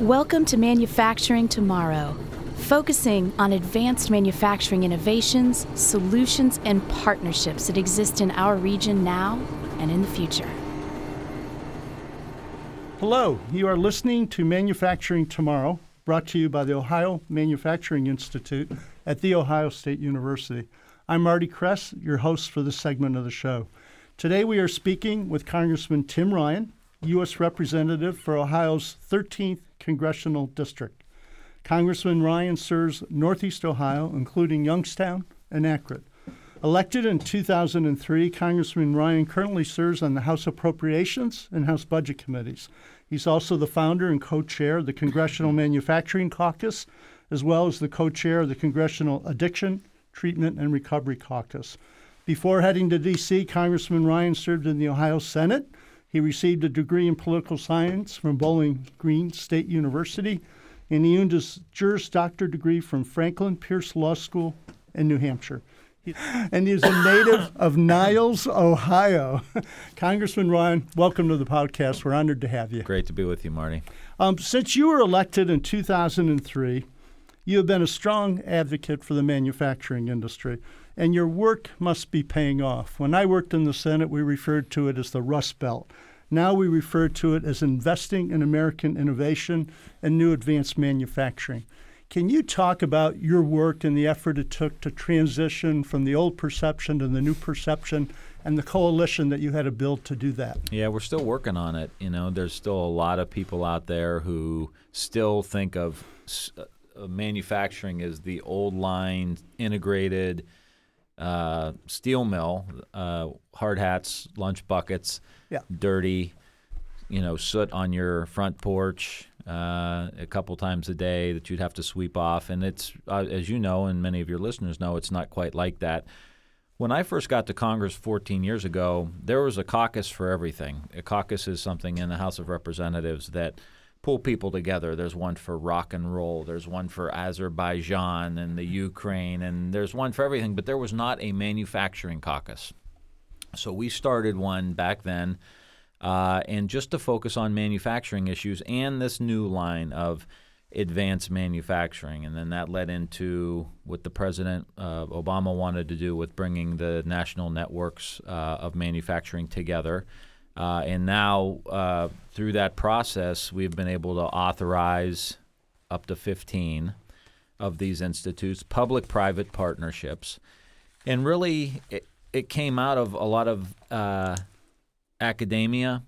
Welcome to Manufacturing Tomorrow, focusing on advanced manufacturing innovations, solutions, and partnerships that exist in our region now and in the future. Hello, you are listening to Manufacturing Tomorrow, brought to you by the Ohio Manufacturing Institute at The Ohio State University. I'm Marty Kress, your host for this segment of the show. Today we are speaking with Congressman Tim Ryan, U.S. Representative for Ohio's 13th Congressional District. Congressman Ryan serves Northeast Ohio, including Youngstown and Akron. Elected in 2003, Congressman Ryan currently serves on the House Appropriations and House Budget Committees. He's also the founder and co chair of the Congressional Manufacturing Caucus, as well as the co chair of the Congressional Addiction, Treatment, and Recovery Caucus. Before heading to D.C., Congressman Ryan served in the Ohio Senate. He received a degree in political science from Bowling Green State University, and he earned his Juris Doctor degree from Franklin Pierce Law School in New Hampshire. and he's a native of Niles, Ohio. Congressman Ryan, welcome to the podcast. We're honored to have you. Great to be with you, Marty. Um, since you were elected in 2003, you have been a strong advocate for the manufacturing industry and your work must be paying off. When I worked in the Senate, we referred to it as the Rust Belt. Now we refer to it as investing in American innovation and new advanced manufacturing. Can you talk about your work and the effort it took to transition from the old perception to the new perception and the coalition that you had to build to do that? Yeah, we're still working on it. You know, there's still a lot of people out there who still think of uh, manufacturing as the old line integrated uh, steel mill, uh, hard hats, lunch buckets, yeah. dirty, you know, soot on your front porch uh, a couple times a day that you'd have to sweep off. And it's, uh, as you know, and many of your listeners know, it's not quite like that. When I first got to Congress 14 years ago, there was a caucus for everything. A caucus is something in the House of Representatives that – pull people together. There's one for rock and roll. There's one for Azerbaijan and the Ukraine, and there's one for everything. But there was not a manufacturing caucus. So we started one back then, uh, and just to focus on manufacturing issues and this new line of advanced manufacturing. And then that led into what the President uh, Obama wanted to do with bringing the national networks uh, of manufacturing together. Uh, and now, uh, through that process, we've been able to authorize up to 15 of these institutes, public private partnerships. And really, it, it, came out of a lot of uh, academia.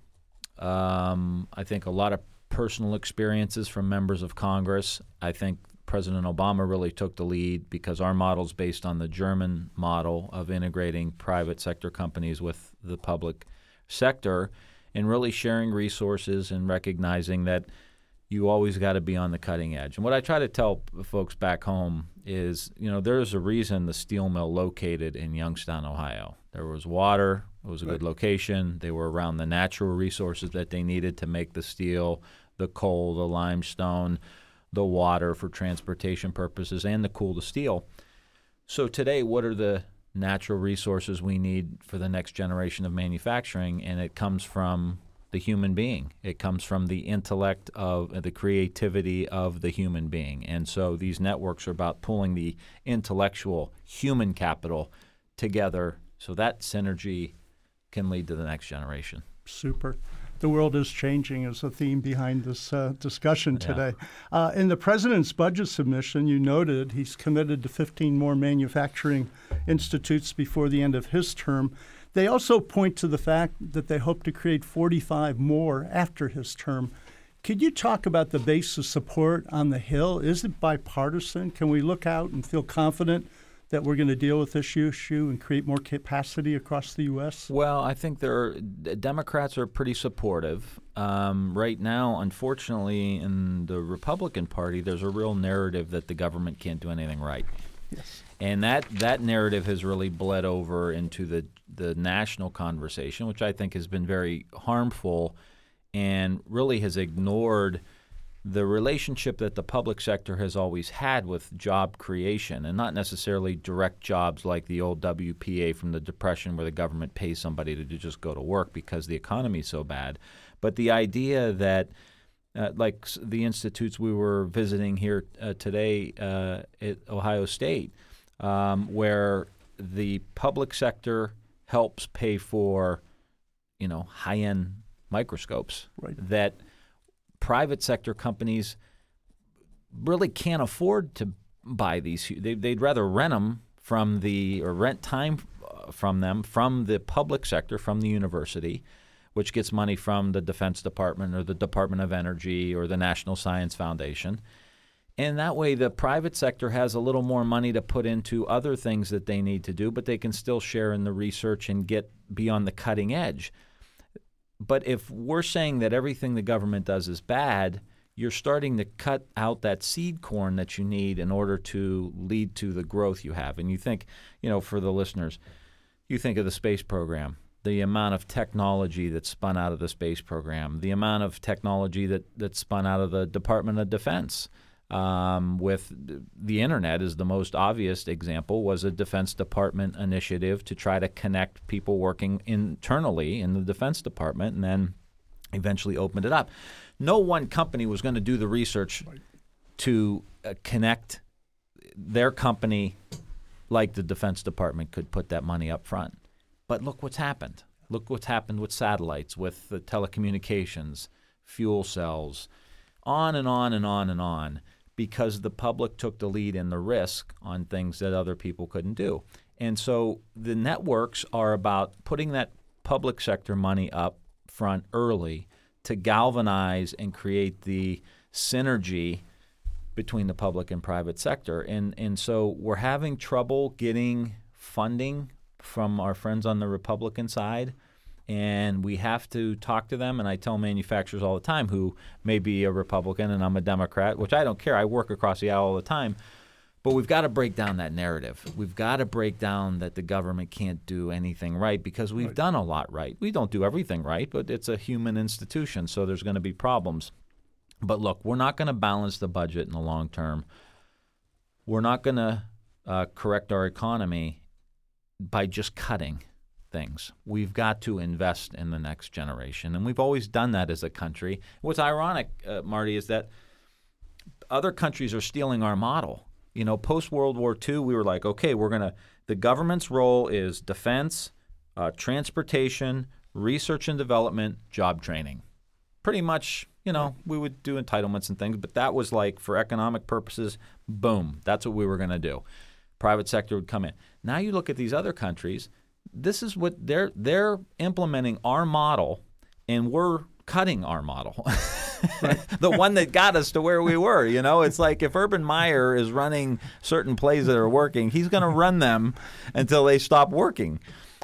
Um, I think a lot of personal experiences from members of Congress. I think President Obama really took the lead because our model is based on the German model of integrating private sector companies with the public sector and really sharing resources and recognizing that you always got to be on the cutting edge. And what I try to tell folks back home is, you know, there's a reason the steel mill located in Youngstown, Ohio. There was water, it was a right. good location. They were around the natural resources that they needed to make the steel, the coal, the limestone, the water for transportation purposes, and the cool to steel. So today, what are the natural resources we need for the next generation of manufacturing, and it comes from the human being. It comes from the intellect of the creativity of the human being. And so these networks are about pulling the intellectual human capital together so that synergy can lead to the next generation. Super the world is changing is the theme behind this uh, discussion today. Yeah. Uh, in the president's budget submission, you noted he's committed to 15 more manufacturing institutes before the end of his term. They also point to the fact that they hope to create 45 more after his term. Could you talk about the base of support on the Hill? Is it bipartisan? Can we look out and feel confident that we're going to deal with this issue and create more capacity across the U.S.? Well, I think there Democrats are pretty supportive. Um, right now, unfortunately, in the Republican Party, there's a real narrative that the government can't do anything right. And that, that narrative has really bled over into the, the national conversation, which I think has been very harmful and really has ignored – the relationship that the public sector has always had with job creation and not necessarily direct jobs like the old WPA from the Depression where the government pays somebody to just go to work because the economy is so bad, but the idea that uh, like the institutes we were visiting here uh, today uh, at Ohio State, um, where the public sector helps pay for, you know, high-end microscopes Right. that private sector companies really can't afford to buy these. They, they'd rather rent them from the or rent time uh, from them from the public sector, from the university, which gets money from the Defense Department or the Department of Energy or the National Science Foundation. And that way, the private sector has a little more money to put into other things that they need to do, but they can still share in the research and get be on the cutting edge. But if we're saying that everything the government does is bad, you're starting to cut out that seed corn that you need in order to lead to the growth you have. And you think, you know, for the listeners, you think of the space program, the amount of technology that's spun out of the space program, the amount of technology that, that's spun out of the Department of Defense. Um, with the internet is the most obvious example was a Defense Department initiative to try to connect people working internally in the Defense Department, and then eventually opened it up. No one company was going to do the research to uh, connect their company like the Defense Department could put that money up front. But look what's happened. Look what's happened with satellites, with the telecommunications, fuel cells, on and on and on and on, because the public took the lead and the risk on things that other people couldn't do. And so the networks are about putting that public sector money up front early to galvanize and create the synergy between the public and private sector. And and so we're having trouble getting funding from our friends on the Republican side. And we have to talk to them. And I tell manufacturers all the time who may be a Republican and I'm a Democrat, which I don't care. I work across the aisle all the time. But we've got to break down that narrative. We've got to break down that the government can't do anything right because we've done a lot right. We don't do everything right, but it's a human institution, so there's going to be problems. But look, we're not going to balance the budget in the long term. We're not going to uh, correct our economy by just cutting things. We've got to invest in the next generation, and we've always done that as a country. What's ironic, uh, Marty, is that other countries are stealing our model. You know, post World War II, we were like, okay, we're going to, the government's role is defense, uh, transportation, research and development, job training. Pretty much, you know, we would do entitlements and things, but that was like for economic purposes, boom, that's what we were going to do. Private sector would come in. Now you look at these other countries, this is what they're they're implementing our model and we're cutting our model. the one that got us to where we were. You know, it's like if Urban Meyer is running certain plays that are working, he's going to run them until they stop working,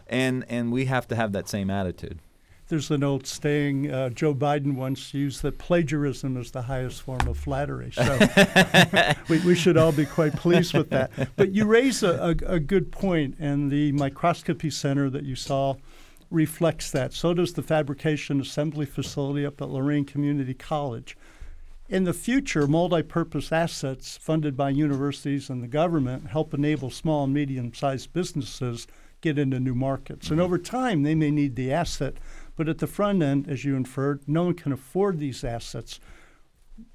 and and we have to have that same attitude. There's an old saying uh, Joe Biden once used that plagiarism is the highest form of flattery. So we, we should all be quite pleased with that. But you raise a, a, a good point, and the microscopy center that you saw reflects that. So does the fabrication assembly facility up at Lorain Community College. In the future, multi-purpose assets funded by universities and the government help enable small and medium-sized businesses get into new markets. And over time, they may need the asset, but at the front end, as you inferred, no one can afford these assets.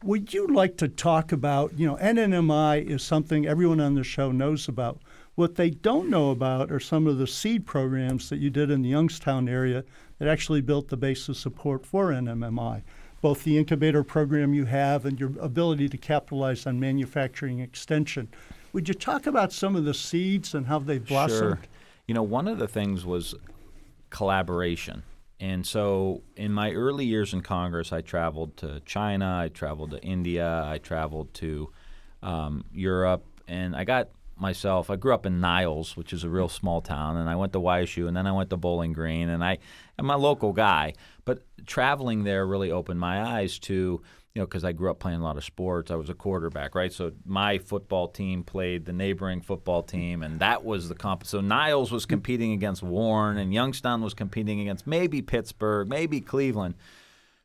Would you like to talk about, you know, NNMI is something everyone on the show knows about. What they don't know about are some of the seed programs that you did in the Youngstown area that actually built the base of support for NNMI, both the incubator program you have and your ability to capitalize on manufacturing extension. Would you talk about some of the seeds and how they blossomed? Sure. You know, one of the things was collaboration. And so in my early years in Congress, I traveled to China, I traveled to India, I traveled to um, Europe, and I got myself, I grew up in Niles, which is a real small town, and I went to YSU, and then I went to Bowling Green, and I, I'm a local guy. But traveling there really opened my eyes to you know, because I grew up playing a lot of sports. I was a quarterback, right? So my football team played the neighboring football team, and that was the comp. So Niles was competing against Warren, and Youngstown was competing against maybe Pittsburgh, maybe Cleveland.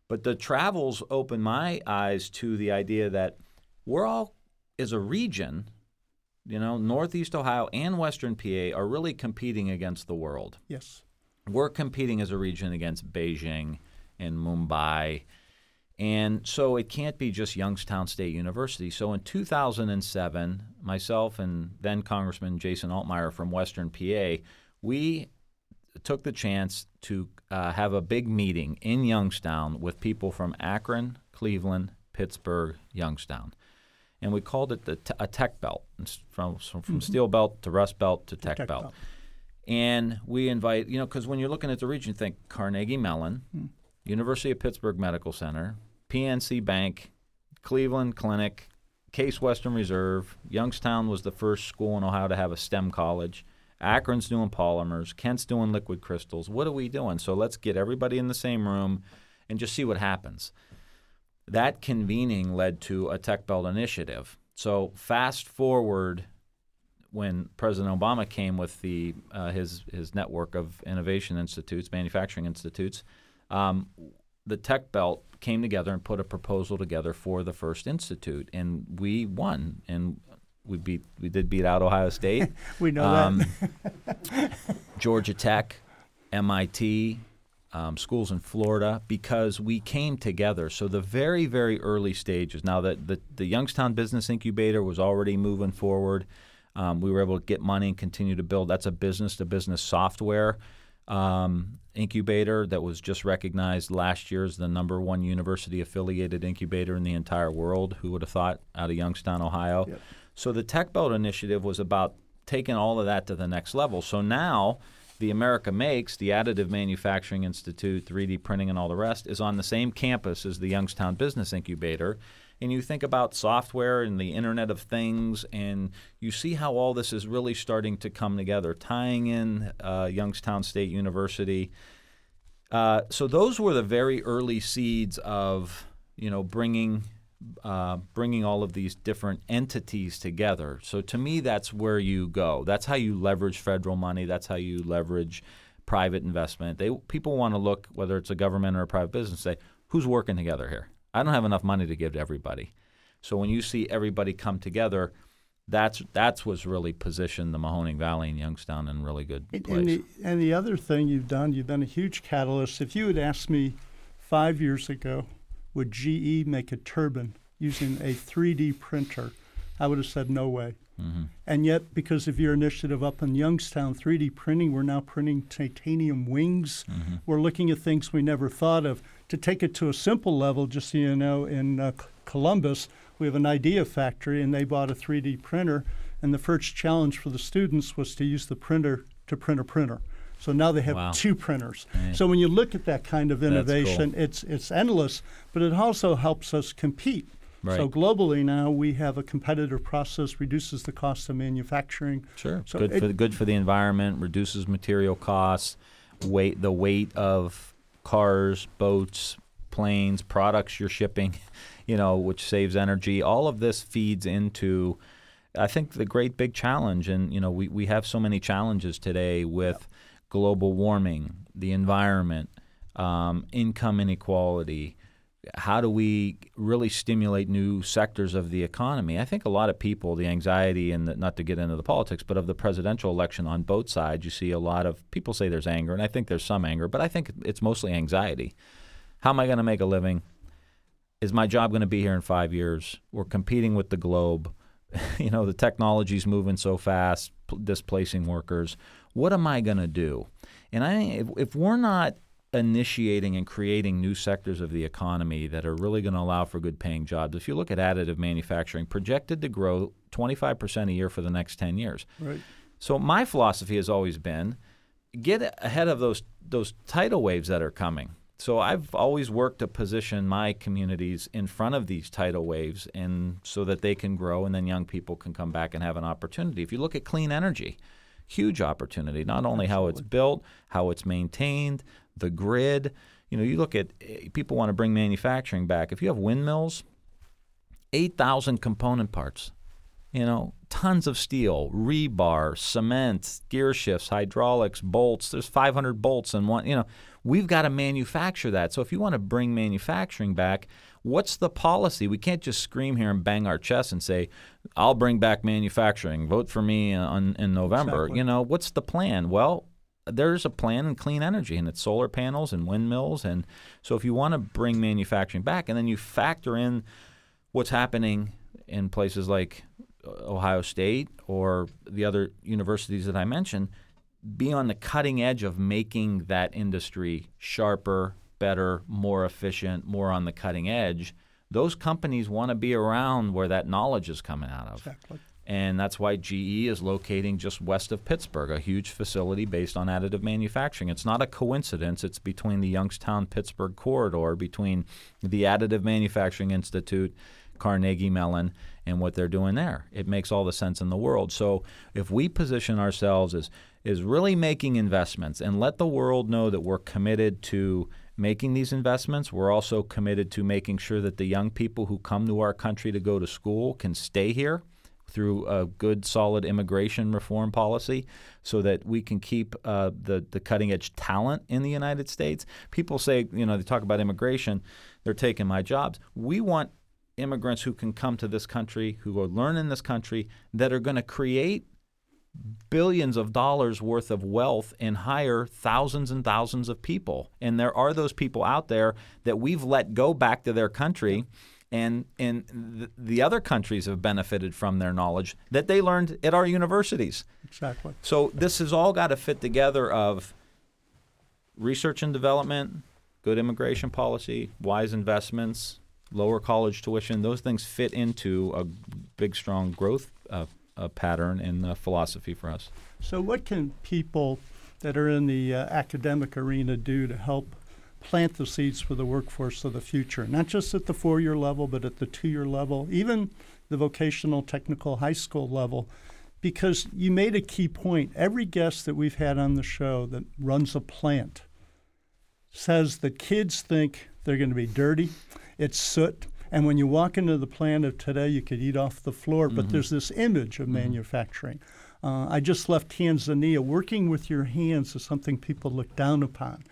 But the travels opened my eyes to the idea that we're all, as a region, you know, Northeast Ohio and Western PA are really competing against the world. Yes. We're competing as a region against Beijing and Mumbai And so it can't be just Youngstown State University. So in 2007, myself and then Congressman Jason Altmire from Western PA, we took the chance to uh, have a big meeting in Youngstown with people from Akron, Cleveland, Pittsburgh, Youngstown. And we called it the t- a tech belt, from, from, from steel belt to rust belt to tech, Tech belt. belt. And we invite, you know, because when you're looking at the region, you think Carnegie Mellon, University of Pittsburgh Medical Center, PNC Bank, Cleveland Clinic, Case Western Reserve. Youngstown was the first school in Ohio to have a STEM college. Akron's doing polymers. Kent's doing liquid crystals. What are we doing? So let's get everybody in the same room and just see what happens. That convening led to a Tech Belt initiative. So fast forward when President Obama came with the uh, his his network of innovation institutes, manufacturing institutes, um, the Tech Belt came together and put a proposal together for the first institute, and we won, and we beat we did beat out Ohio State, We know um, that. Georgia Tech, MIT, um, schools in Florida, because we came together. So the very, very early stages. Now that the, the Youngstown Business Incubator was already moving forward, um, we were able to get money and continue to build. That's a business-to-business software um, incubator that was just recognized last year as the number one university-affiliated incubator in the entire world. Who would have thought? Out of Youngstown, Ohio. Yep. So the Tech Belt Initiative was about taking all of that to the next level. So now the America Makes, the Additive Manufacturing Institute, 3D printing, and all the rest, is on the same campus as the Youngstown Business Incubator. And you think about software and the Internet of Things, and you see how all this is really starting to come together, tying in uh, Youngstown State University. Uh, so those were the very early seeds of, you know, bringing uh, bringing all of these different entities together. So to me, that's where you go. That's how you leverage federal money. That's how you leverage private investment. They people want to look whether it's a government or a private business, say who's working together here. I don't have enough money to give to everybody. So when you see everybody come together, that's that's what's really positioned the Mahoning Valley and Youngstown in really good And, place. and, the, and the other thing you've done, you've been a huge catalyst. If you had asked me five years ago, would GE make a turbine using a 3D printer, I would have said no way. Mhm. And yet, because of your initiative up in Youngstown, 3D printing, we're now printing titanium wings. Mhm. We're looking at things we never thought of. To take it to a simple level, just so you know, in uh, Columbus, we have an idea factory, and they bought a 3D printer. And the first challenge for the students was to use the printer to print a printer. So now they have Wow. two printers. So when you look at that kind of That's cool. innovation, it's it's endless, but it also helps us compete. So globally now we have a competitive process, reduces the cost of manufacturing. Sure. So good it- for the, good for the environment, reduces material costs, weight the weight of cars, boats, planes, products you're shipping, you know, which saves energy. All of this feeds into I think the great big challenge and you know, we, we have so many challenges today with global warming, the environment, um, income inequality, how do we really stimulate new sectors of the economy? I think a lot of people, the anxiety, and the, not to get into the politics, but of the presidential election on both sides, you see a lot of people say there's anger, and I think there's some anger, but I think it's mostly anxiety. How am I going to make a living? Is my job going to be here in five years? We're competing with the globe. you know, the technology's moving so fast, p- displacing workers. What am I going to do? And I, if, if we're not initiating and creating new sectors of the economy that are really going to allow for good paying jobs. If you look at additive manufacturing, projected to grow 25% a year for the next 10 years. Right. So my philosophy has always been get ahead of those those tidal waves that are coming. So I've always worked to position my communities in front of these tidal waves and so that they can grow and then young people can come back and have an opportunity. If you look at clean energy, huge opportunity, not only how it's built, how it's maintained, the grid. You know, you look at eh, people want to bring manufacturing back. If you have windmills, 8,000 component parts. You know, tons of steel, rebar, cement, gear shifts, hydraulics, bolts. There's 500 bolts in one. You know, we've got to manufacture that. So if you want to bring manufacturing back, what's the policy? We can't just scream here and bang our chests and say, "I'll bring back manufacturing. Vote for me on, in November." Exactly. You know, what's the plan? Well, there's a plan in clean energy, and it's solar panels and windmills. And so, if you want to bring manufacturing back, and then you factor in what's happening in places like Ohio State or the other universities that I mentioned, be on the cutting edge of making that industry sharper, better, more efficient, more on the cutting edge. Those companies want to be around where that knowledge is coming out of. Exactly. And that's why GE is locating just west of Pittsburgh, a huge facility based on additive manufacturing. It's not a coincidence. It's between the Youngstown Pittsburgh corridor, between the Additive Manufacturing Institute, Carnegie Mellon, and what they're doing there. It makes all the sense in the world. So if we position ourselves as is really making investments and let the world know that we're committed to making these investments. We're also committed to making sure that the young people who come to our country to go to school can stay here through a good, solid immigration reform policy so that we can keep uh, the, the cutting edge talent in the United States. People say, you know, they talk about immigration, they're taking my jobs. We want immigrants who can come to this country, who will learn in this country, that are going to create billions of dollars worth of wealth and hire thousands and thousands of people. And there are those people out there that we've let go back to their country. And, and the other countries have benefited from their knowledge that they learned at our universities. Exactly. So this has all got to fit together of research and development, good immigration policy, wise investments, lower college tuition. Those things fit into a big, strong growth uh, a pattern in uh, philosophy for us. So, what can people that are in the uh, academic arena do to help plant the seeds for the workforce of the future? Not just at the four year level, but at the two year level, even the vocational technical high school level. Because you made a key point. Every guest that we've had on the show that runs a plant says the kids think they're going to be dirty, it's soot, and when you walk into the plant of today, you could eat off the floor, but mm-hmm. there's this image of mm-hmm. manufacturing. Uh, I just left Tanzania. Working with your hands is something people look down upon.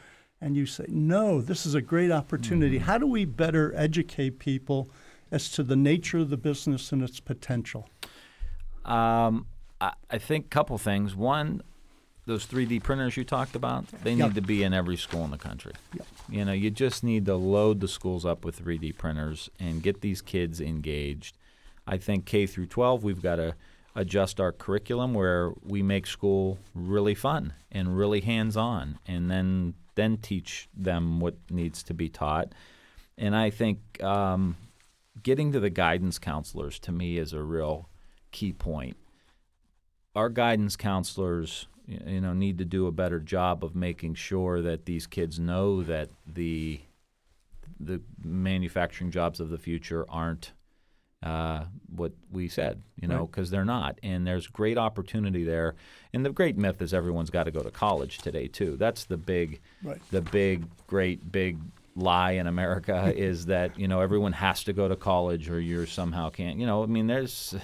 And you say, no, this is a great opportunity. Mm-hmm. How do we better educate people as to the nature of the business and its potential? Um, I, I think a couple things. One, those 3D printers you talked about, they yep. need to be in every school in the country. Yep. You know, you just need to load the schools up with 3D printers and get these kids engaged. I think K through 12, we've got to adjust our curriculum where we make school really fun and really hands-on, and then then teach them what needs to be taught. And I think um, getting to the guidance counselors to me is a real key point. Our guidance counselors you know need to do a better job of making sure that these kids know that the the manufacturing jobs of the future aren't uh, what we said, you know, because right. they're not. And there's great opportunity there. And the great myth is everyone's got to go to college today too. That's the big, right. the big, great, big lie in America is that you know everyone has to go to college or you're somehow can't. You know, I mean, there's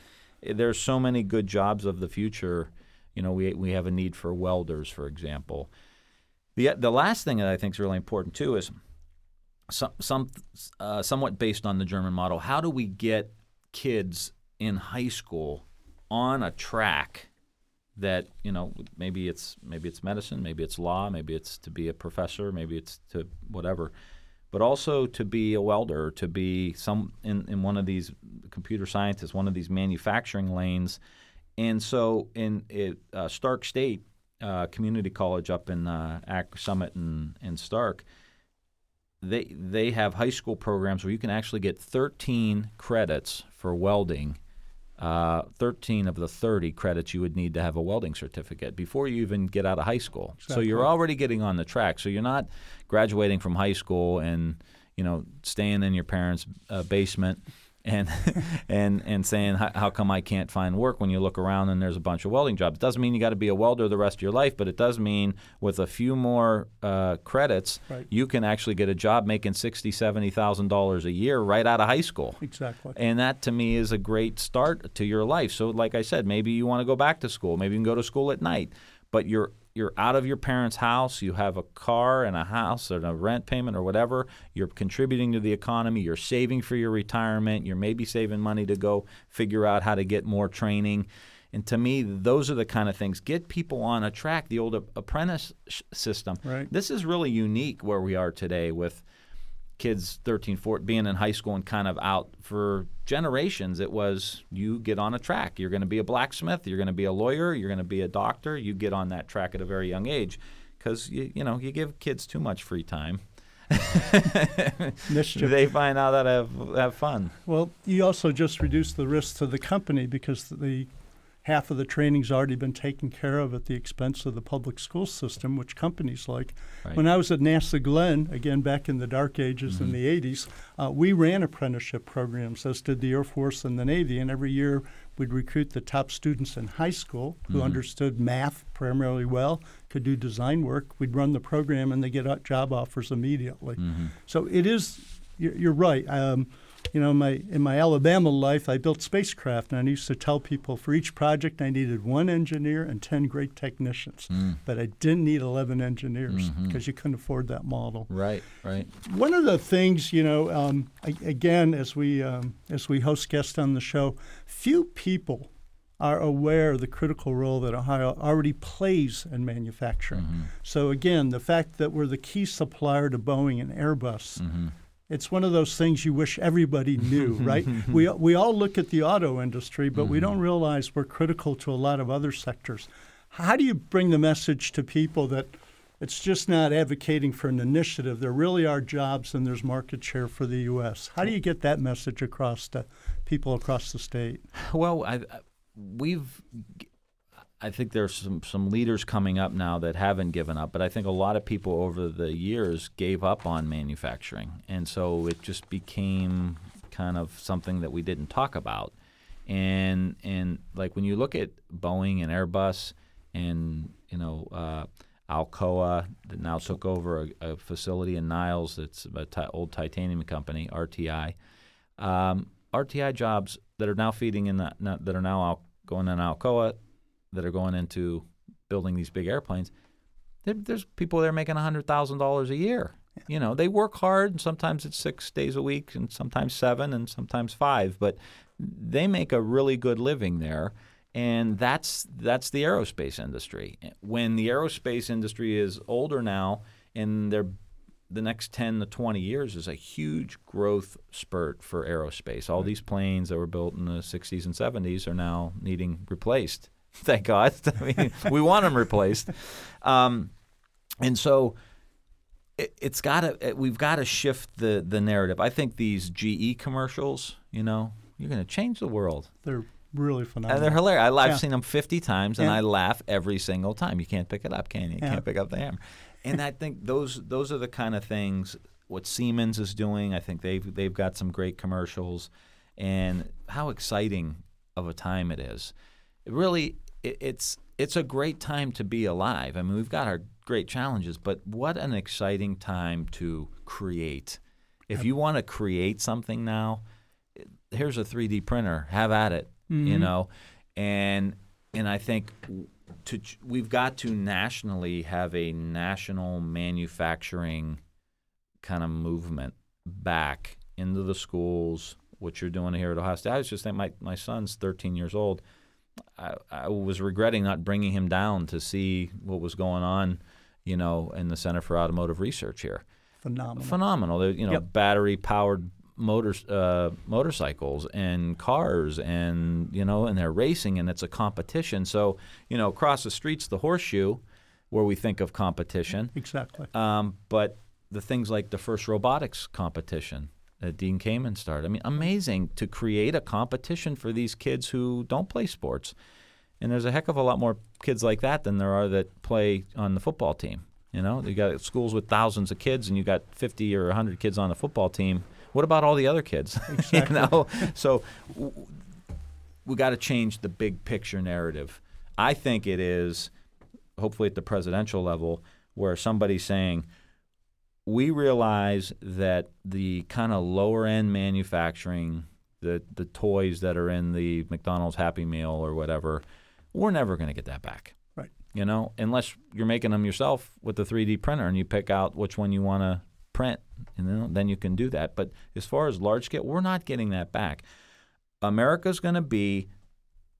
there's so many good jobs of the future you know, we, we have a need for welders, for example. The, the last thing that I think is really important too is some, some uh, somewhat based on the German model. How do we get kids in high school on a track that you know maybe it's maybe it's medicine, maybe it's law, maybe it's to be a professor, maybe it's to whatever, but also to be a welder, to be some in, in one of these computer scientists, one of these manufacturing lanes and so in it, uh, Stark State uh, Community College up in uh, Summit and, and Stark, they they have high school programs where you can actually get 13 credits for welding. Uh, 13 of the 30 credits you would need to have a welding certificate before you even get out of high school. Exactly. So you're already getting on the track. So you're not graduating from high school and you know staying in your parents' uh, basement and and and saying how come I can't find work when you look around and there's a bunch of welding jobs. It doesn't mean you got to be a welder the rest of your life, but it does mean with a few more uh, credits, right. you can actually get a job making sixty, seventy thousand dollars a year right out of high school. Exactly. And that to me is a great start to your life. So, like I said, maybe you want to go back to school. Maybe you can go to school at night, but you're you're out of your parents' house, you have a car and a house and a rent payment or whatever, you're contributing to the economy, you're saving for your retirement, you're maybe saving money to go figure out how to get more training. And to me, those are the kind of things get people on a track. The old apprentice system. Right. This is really unique where we are today with kids 13 14 being in high school and kind of out for generations it was you get on a track. You're going to be a blacksmith you're going to be a lawyer you're going to be a doctor. You get on that track at a very young age because you, you know you give kids too much free time. They find out how to have, have fun. Well, you also just reduce the risk to the company because the half of the training's already been taken care of at the expense of the public school system, which companies like. Right. When I was at NASA Glenn, again back in the dark ages Mm-hmm. in the 80s, uh, we ran apprenticeship programs, as did the Air Force and the Navy, and every year we'd recruit the top students in high school who Mm-hmm. understood math primarily well, could do design work. We'd run the program and they get job offers immediately. Mm-hmm. So it is, you're, you're right. Um, you know, my in my Alabama life, I built spacecraft, and I used to tell people for each project I needed one engineer and ten great technicians, but I didn't need eleven engineers because you couldn't afford that model. right right One of the things, you know, um, a- again, as we um, as we host guests on the show, few people are aware of the critical role that Ohio already plays in manufacturing. So again, the fact that we're the key supplier to Boeing and Airbus. It's one of those things you wish everybody knew, right? we, we all look at the auto industry, but we mm-hmm. don't realize we're critical to a lot of other sectors. How do you bring the message to people that it's just not advocating for an initiative? There really are jobs and there's market share for the U.S. How do you get that message across to people across the state? Well, I, I- we've. I think there's some some leaders coming up now that haven't given up, but I think a lot of people over the years gave up on manufacturing, and so it just became kind of something that we didn't talk about. And and like when you look at Boeing and Airbus, and you know. Uh, Alcoa that now took over a, a facility in Niles that's an old titanium company, RTI. Um, RTI jobs that are now feeding in that, not, that are now out, going in Alcoa, that are going into building these big airplanes. There, there's people there making hundred thousand dollars a year. You know, they work hard, and sometimes it's six days a week, and sometimes seven, and sometimes five. But they make a really good living there, and that's that's the aerospace industry. When the aerospace industry is older now, and they're the next 10 to 20 years is a huge growth spurt for aerospace. All these planes that were built in the 60s and 70s are now needing replaced. Thank God. I mean, we want them replaced. Um, and so it, it's got to we've got to shift the the narrative. I think these GE commercials, you know, you're going to change the world. They're really phenomenal. And they're hilarious. I, I've Yeah. seen them 50 times, and Yeah. I laugh every single time. You can't pick it up, can you? You Yeah. can't pick up the hammer. And I think those those are the kind of things what Siemens is doing. I think they've they've got some great commercials, and how exciting of a time it is. It really, it, it's it's a great time to be alive. I mean, we've got our great challenges, but what an exciting time to create. If you want to create something now, here's a 3D printer. Have at it. You mm-hmm. know, and and I think to we've got to nationally have a national manufacturing kind of movement back into the schools. What you're doing here at Ohio State. I was just thinking, my my son's 13 years old. I, I was regretting not bringing him down to see what was going on, you know, in the Center for Automotive Research here phenomenal. phenomenal. You know, Yep. battery powered motors, uh, motorcycles and cars, and you know, and they're racing, and it's a competition. So you know, across the streets, the horseshoe, where we think of competition, exactly. um, but the things like the first robotics competition that Dean Kamen started. I mean, amazing to create a competition for these kids who don't play sports. And there's a heck of a lot more kids like that than there are that play on the football team. You know, you got schools with thousands of kids, and you got 50 or 100 kids on the football team. What about all the other kids? you know, so w- we got to change the big picture narrative. I think it is, hopefully at the presidential level, where somebody's saying, we realize that the kind of lower end manufacturing, the the toys that are in the McDonald's Happy Meal or whatever, we're never going to get that back. Right. You know, unless you're making them yourself with the 3D printer and you pick out which one you want to print, you know, then you can do that. But as far as large scale, we're not getting that back. America's going to be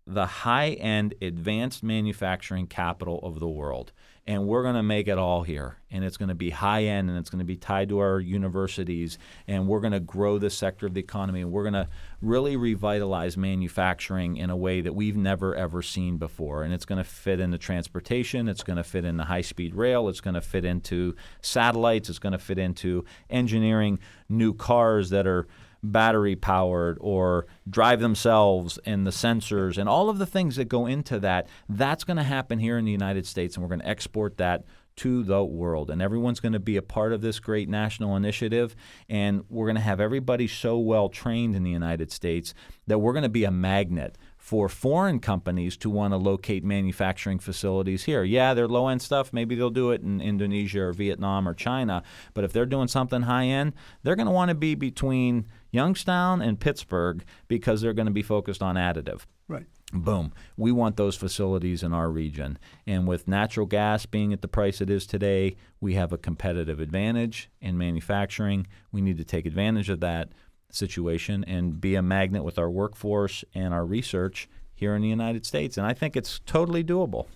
the high end advanced manufacturing capital of the world. And we're going to make it all here. And it's going to be high end and it's going to be tied to our universities. And we're going to grow this sector of the economy. And we're going to really revitalize manufacturing in a way that we've never, ever seen before. And it's going to fit into transportation, it's going to fit into high speed rail, it's going to fit into satellites, it's going to fit into engineering new cars that are battery powered or drive themselves and the sensors and all of the things that go into that that's going to happen here in the United States and we're going to export that to the world. And everyone's going to be a part of this great national initiative and we're going to have everybody so well trained in the United States that we're going to be a magnet for foreign companies to want to locate manufacturing facilities here. Yeah, they're low end stuff. Maybe they'll do it in Indonesia or Vietnam or China. But if they're doing something high end, they're going to want to be between Youngstown and Pittsburgh because they're going to be focused on additive. Right. Boom. We want those facilities in our region. And with natural gas being at the price it is today, we have a competitive advantage in manufacturing. We need to take advantage of that situation and be a magnet with our workforce and our research here in the United States. And I think it's totally doable.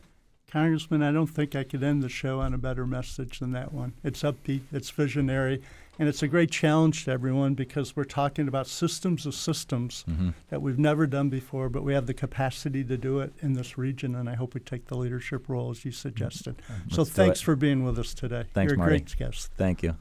Congressman, I don't think I could end the show on a better message than that one. It's upbeat, it's visionary, and it's a great challenge to everyone because we're talking about systems of systems Mm-hmm. that we've never done before, but we have the capacity to do it in this region, and I hope we take the leadership role as you suggested. so Let's thanks for being with us today. Thanks, You're a Marty. great guest. Thank you.